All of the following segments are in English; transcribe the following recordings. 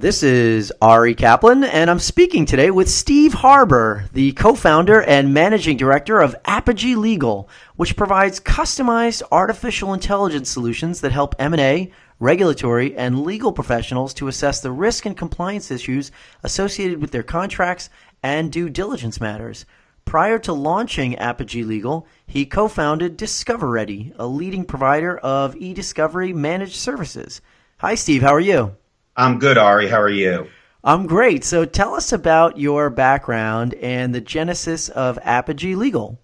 This is Ari Kaplan, and I'm speaking today with Steve Harber, the co founder and managing director of Apogee Legal, which provides customized artificial intelligence solutions that help M&A, regulatory, and legal professionals to assess the risk and compliance issues associated with their contracts and due diligence matters. Prior to launching Apogee Legal, he co founded DiscoverReady, a leading provider of e discovery managed services. Hi, Steve. How are you? I'm good, Ari. How are you? I'm great. So tell us about your background and the genesis of Apogee Legal.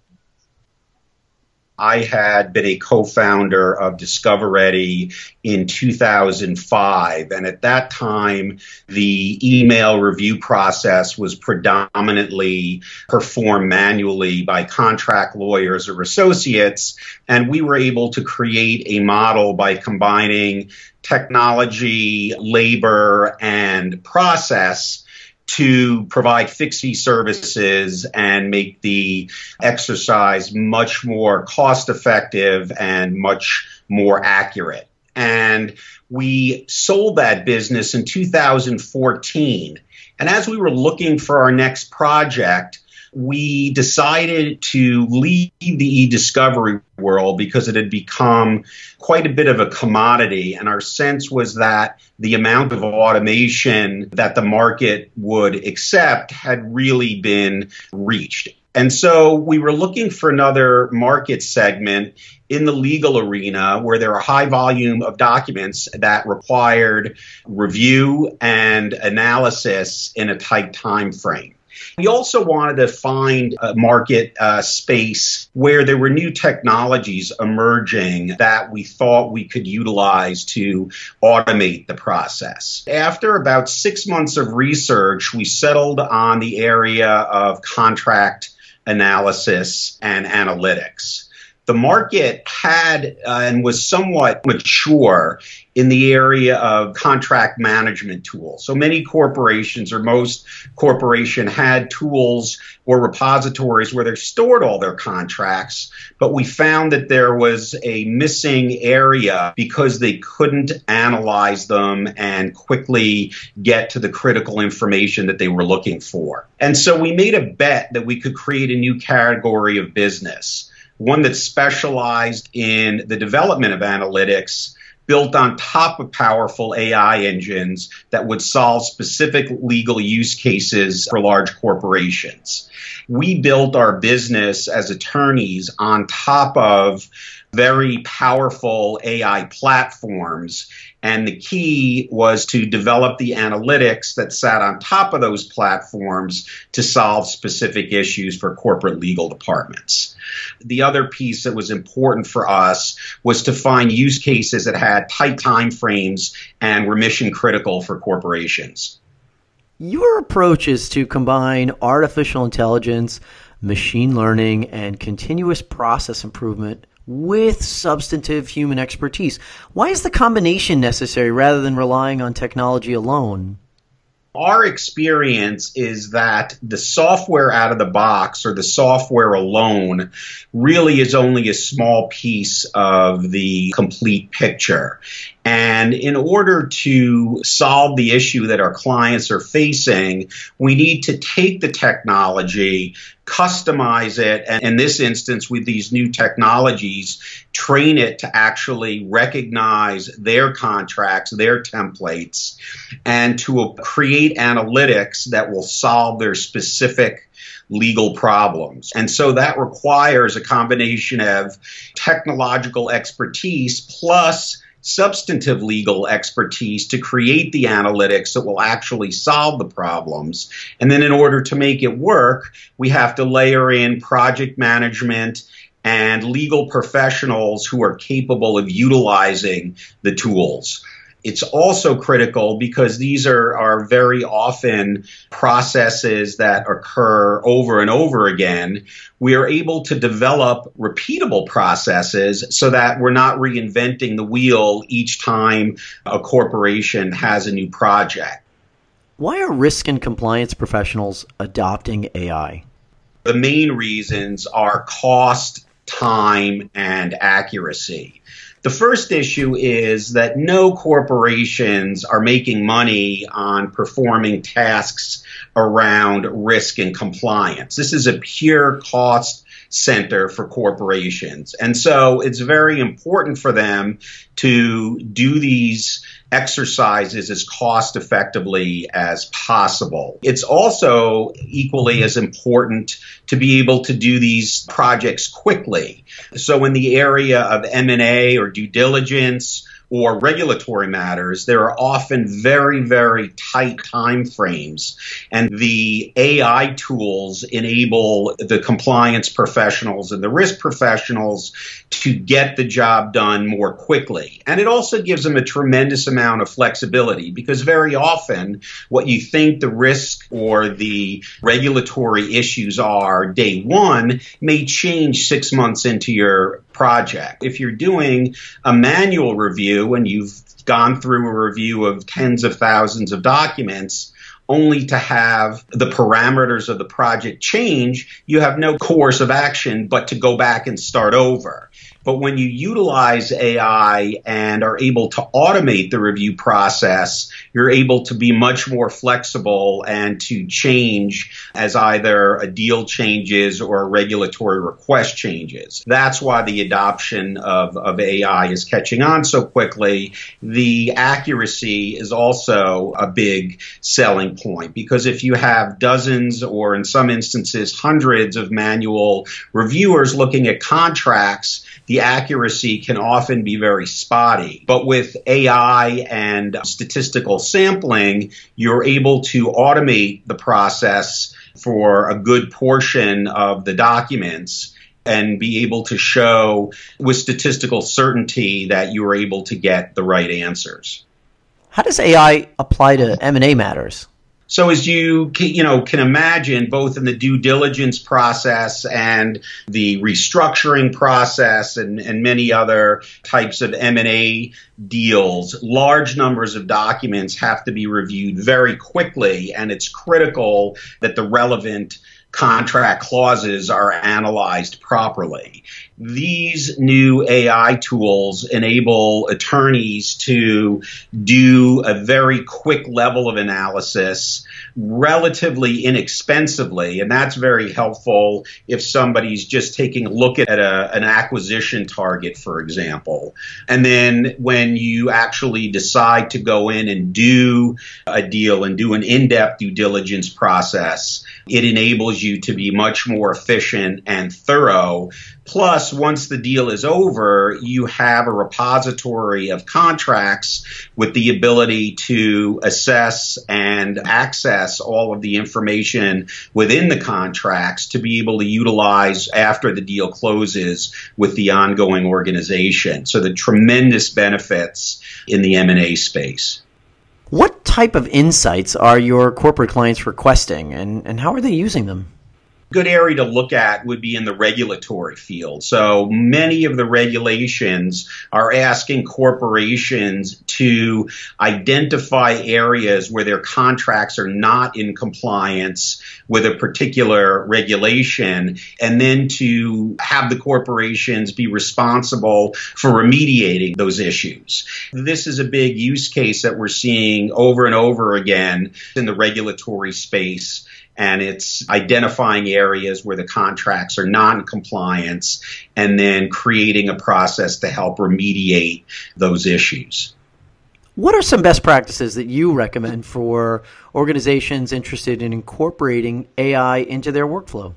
I had been a co-founder of DiscoverReady in 2005, and at that time, the email review process was predominantly performed manually by contract lawyers or associates, and we were able to create a model by combining technology, labor, and process to provide fixed fee services and make the exercise much more cost effective and much more accurate. And we sold that business in 2014. And as we were looking for our next project, we decided to leave the e-discovery world because it had become quite a bit of a commodity and our sense was that the amount of automation that the market would accept had really been reached and so we were looking for another market segment in the legal arena where there are high volume of documents that required review and analysis in a tight time frame. We also wanted to find a market uh, space where there were new technologies emerging that we thought we could utilize to automate the process. After about six months of research, we settled on the area of contract analysis and analytics the market had uh, and was somewhat mature in the area of contract management tools. So many corporations, or most corporation, had tools or repositories where they stored all their contracts, but we found that there was a missing area because they couldn't analyze them and quickly get to the critical information that they were looking for. And so we made a bet that we could create a new category of business one that specialized in the development of analytics built on top of powerful AI engines that would solve specific legal use cases for large corporations. We built our business as attorneys on top of very powerful AI platforms. And the key was to develop the analytics that sat on top of those platforms to solve specific issues for corporate legal departments. The other piece that was important for us was to find use cases that had tight time frames and were mission critical for corporations. Your approach is to combine artificial intelligence, machine learning, and continuous process improvement with substantive human expertise. Why is the combination necessary rather than relying on technology alone? Our experience is that the software out of the box or the software alone really is only a small piece of the complete picture. And in order to solve the issue that our clients are facing, we need to take the technology, customize it, and in this instance, with these new technologies, train it to actually recognize their contracts, their templates, and to create analytics that will solve their specific legal problems. And so that requires a combination of technological expertise plus substantive legal expertise to create the analytics that will actually solve the problems. And then, in order to make it work, we have to layer in project management and legal professionals who are capable of utilizing the tools. It's also critical because these are, are very often processes that occur over and over again. We are able to develop repeatable processes so that we're not reinventing the wheel each time a corporation has a new project. Why are risk and compliance professionals adopting AI? The main reasons are cost, time, and accuracy. The first issue is that no corporations are making money on performing tasks around risk and compliance. This is a pure cost center for corporations. And so it's very important for them to do these exercises as cost effectively as possible. It's also equally as important to be able to do these projects quickly. So in the area of M&A or due diligence or regulatory matters, there are often very, very tight time frames. And the AI tools enable the compliance professionals and the risk professionals to get the job done more quickly. And it also gives them a tremendous amount of flexibility because very often what you think the risk or the regulatory issues are day one may change six months into your project. If you're doing a manual review and you've gone through a review of tens of thousands of documents, only to have the parameters of the project change, you have no course of action but to go back and start over. But when you utilize AI and are able to automate the review process, you're able to be much more flexible and to change as either a deal changes or a regulatory request changes. That's why the adoption of, of AI is catching on so quickly. The accuracy is also a big selling point because if you have dozens or in some instances hundreds of manual reviewers looking at contracts, the accuracy can often be very spotty. But with AI and statistical sampling, you're able to automate the process for a good portion of the documents and be able to show with statistical certainty that you are able to get the right answers. How does AI apply to M&A matters? So as you you know can imagine, both in the due diligence process and the restructuring process and, and many other types of M&A deals, large numbers of documents have to be reviewed very quickly, and it's critical that the relevant contract clauses are analyzed properly. These new AI tools enable attorneys to do a very quick level of analysis relatively inexpensively, and that's very helpful if somebody's just taking a look at a, an acquisition target, for example. And then when you actually decide to go in and do a deal and do an in depth due diligence process, it enables you to be much more efficient and thorough. Plus, once the deal is over, you have a repository of contracts with the ability to assess and access all of the information within the contracts to be able to utilize after the deal closes with the ongoing organization. So the tremendous benefits in the M&A space. What type of insights are your corporate clients requesting and, and how are they using them? Good area to look at would be in the regulatory field. So many of the regulations are asking corporations to identify areas where their contracts are not in compliance with a particular regulation and then to have the corporations be responsible for remediating those issues. This is a big use case that we're seeing over and over again in the regulatory space and it's identifying areas where the contracts are non-compliance and then creating a process to help remediate those issues. What are some best practices that you recommend for organizations interested in incorporating AI into their workflow?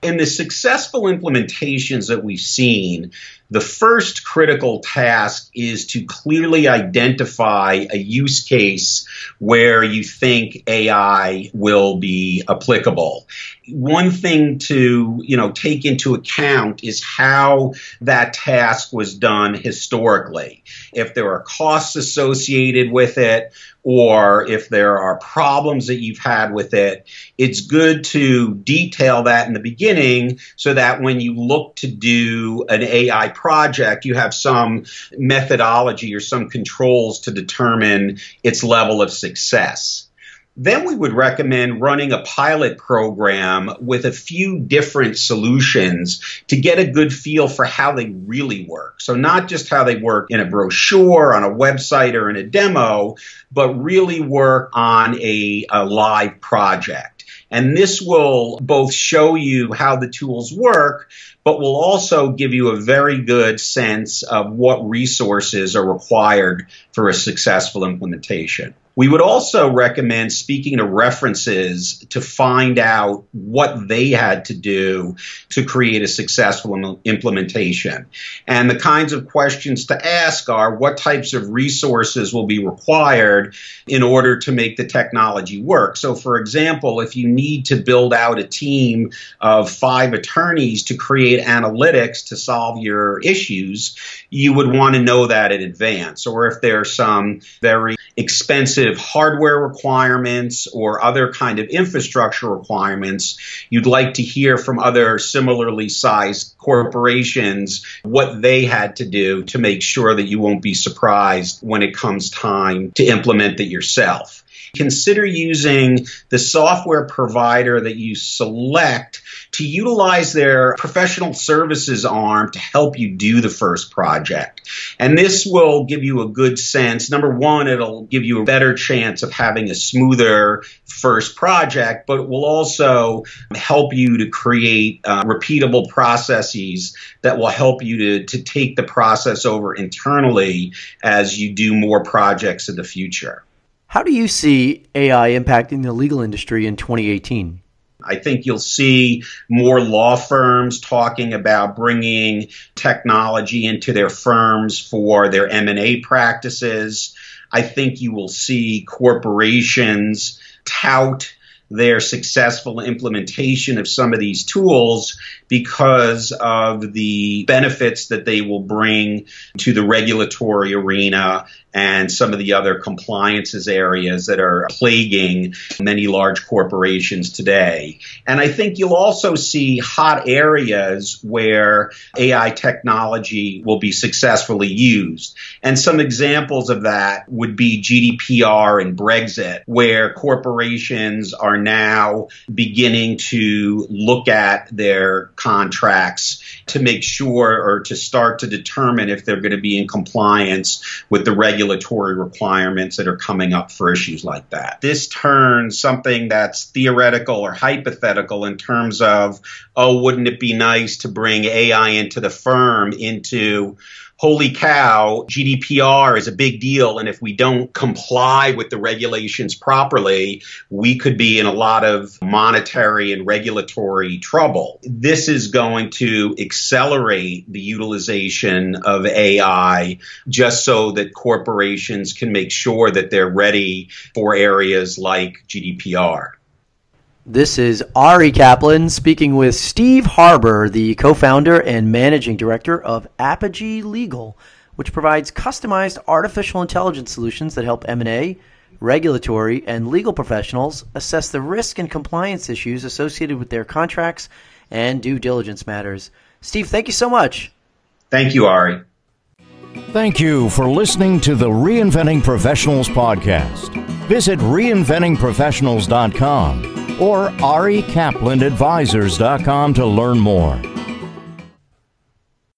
In the successful implementations that we've seen, the first critical task is to clearly identify a use case where you think AI will be applicable. One thing to, you know, take into account is how that task was done historically. If there are costs associated with it, or if there are problems that you've had with it, it's good to detail that in the beginning so that when you look to do an AI project, you have some methodology or some controls to determine its level of success. then we would recommend running a pilot program with a few different solutions to get a good feel for how they really work. So, not just how they work in a brochure, on a website, or in a demo, but really work on a, a live project. And this will both show you how the tools work, but will also give you a very good sense of what resources are required for a successful implementation. We would also recommend speaking to references to find out what they had to do to create a successful implementation. And the kinds of questions to ask are what types of resources will be required in order to make the technology work. So, for example, if you need to build out a team of five attorneys to create analytics to solve your issues, you would want to know that in advance. Or if there's some very expensive hardware requirements or other kind of infrastructure requirements, you'd like to hear from other similarly sized corporations what they had to do to make sure that you won't be surprised when it comes time to implement it yourself. Consider using the software provider that you select to utilize their professional services arm to help you do the first project. And this will give you a good sense. Number one, it'll give you a better chance of having a smoother first project, but it will also help you to create uh, repeatable processes that will help you to, to take the process over internally as you do more projects in the future. How do you see AI impacting the legal industry in 2018? I think you'll see more law firms talking about bringing technology into their firms for their M&A practices. I think you will see corporations tout their successful implementation of some of these tools because of the benefits that they will bring to the regulatory arena and some of the other compliances areas that are plaguing many large corporations today. And I think you'll also see hot areas where AI technology will be successfully used. And some examples of that would be GDPR and Brexit, where corporations are now beginning to look at their contracts to make sure or to start to determine if they're going to be in compliance with the regulatory requirements that are coming up for issues like that. This turns something that's theoretical or hypothetical in terms of, oh, wouldn't it be nice to bring AI into the firm into holy cow, GDPR is a big deal. And if we don't comply with the regulations properly, we could be in a lot of monetary and regulatory trouble. This is going to accelerate the utilization of AI just so that corporations can make sure that they're ready for areas like GDPR. This is Ari Kaplan speaking with Steve Harber, the co founder and managing director of Apogee Legal, which provides customized artificial intelligence solutions that help M&A, regulatory, and legal professionals assess the risk and compliance issues associated with their contracts and due diligence matters. Steve, thank you so much. Thank you, Ari. Thank you for listening to the Reinventing Professionals podcast. Visit reinventingprofessionals.com or arikaplanadvisors.com to learn more.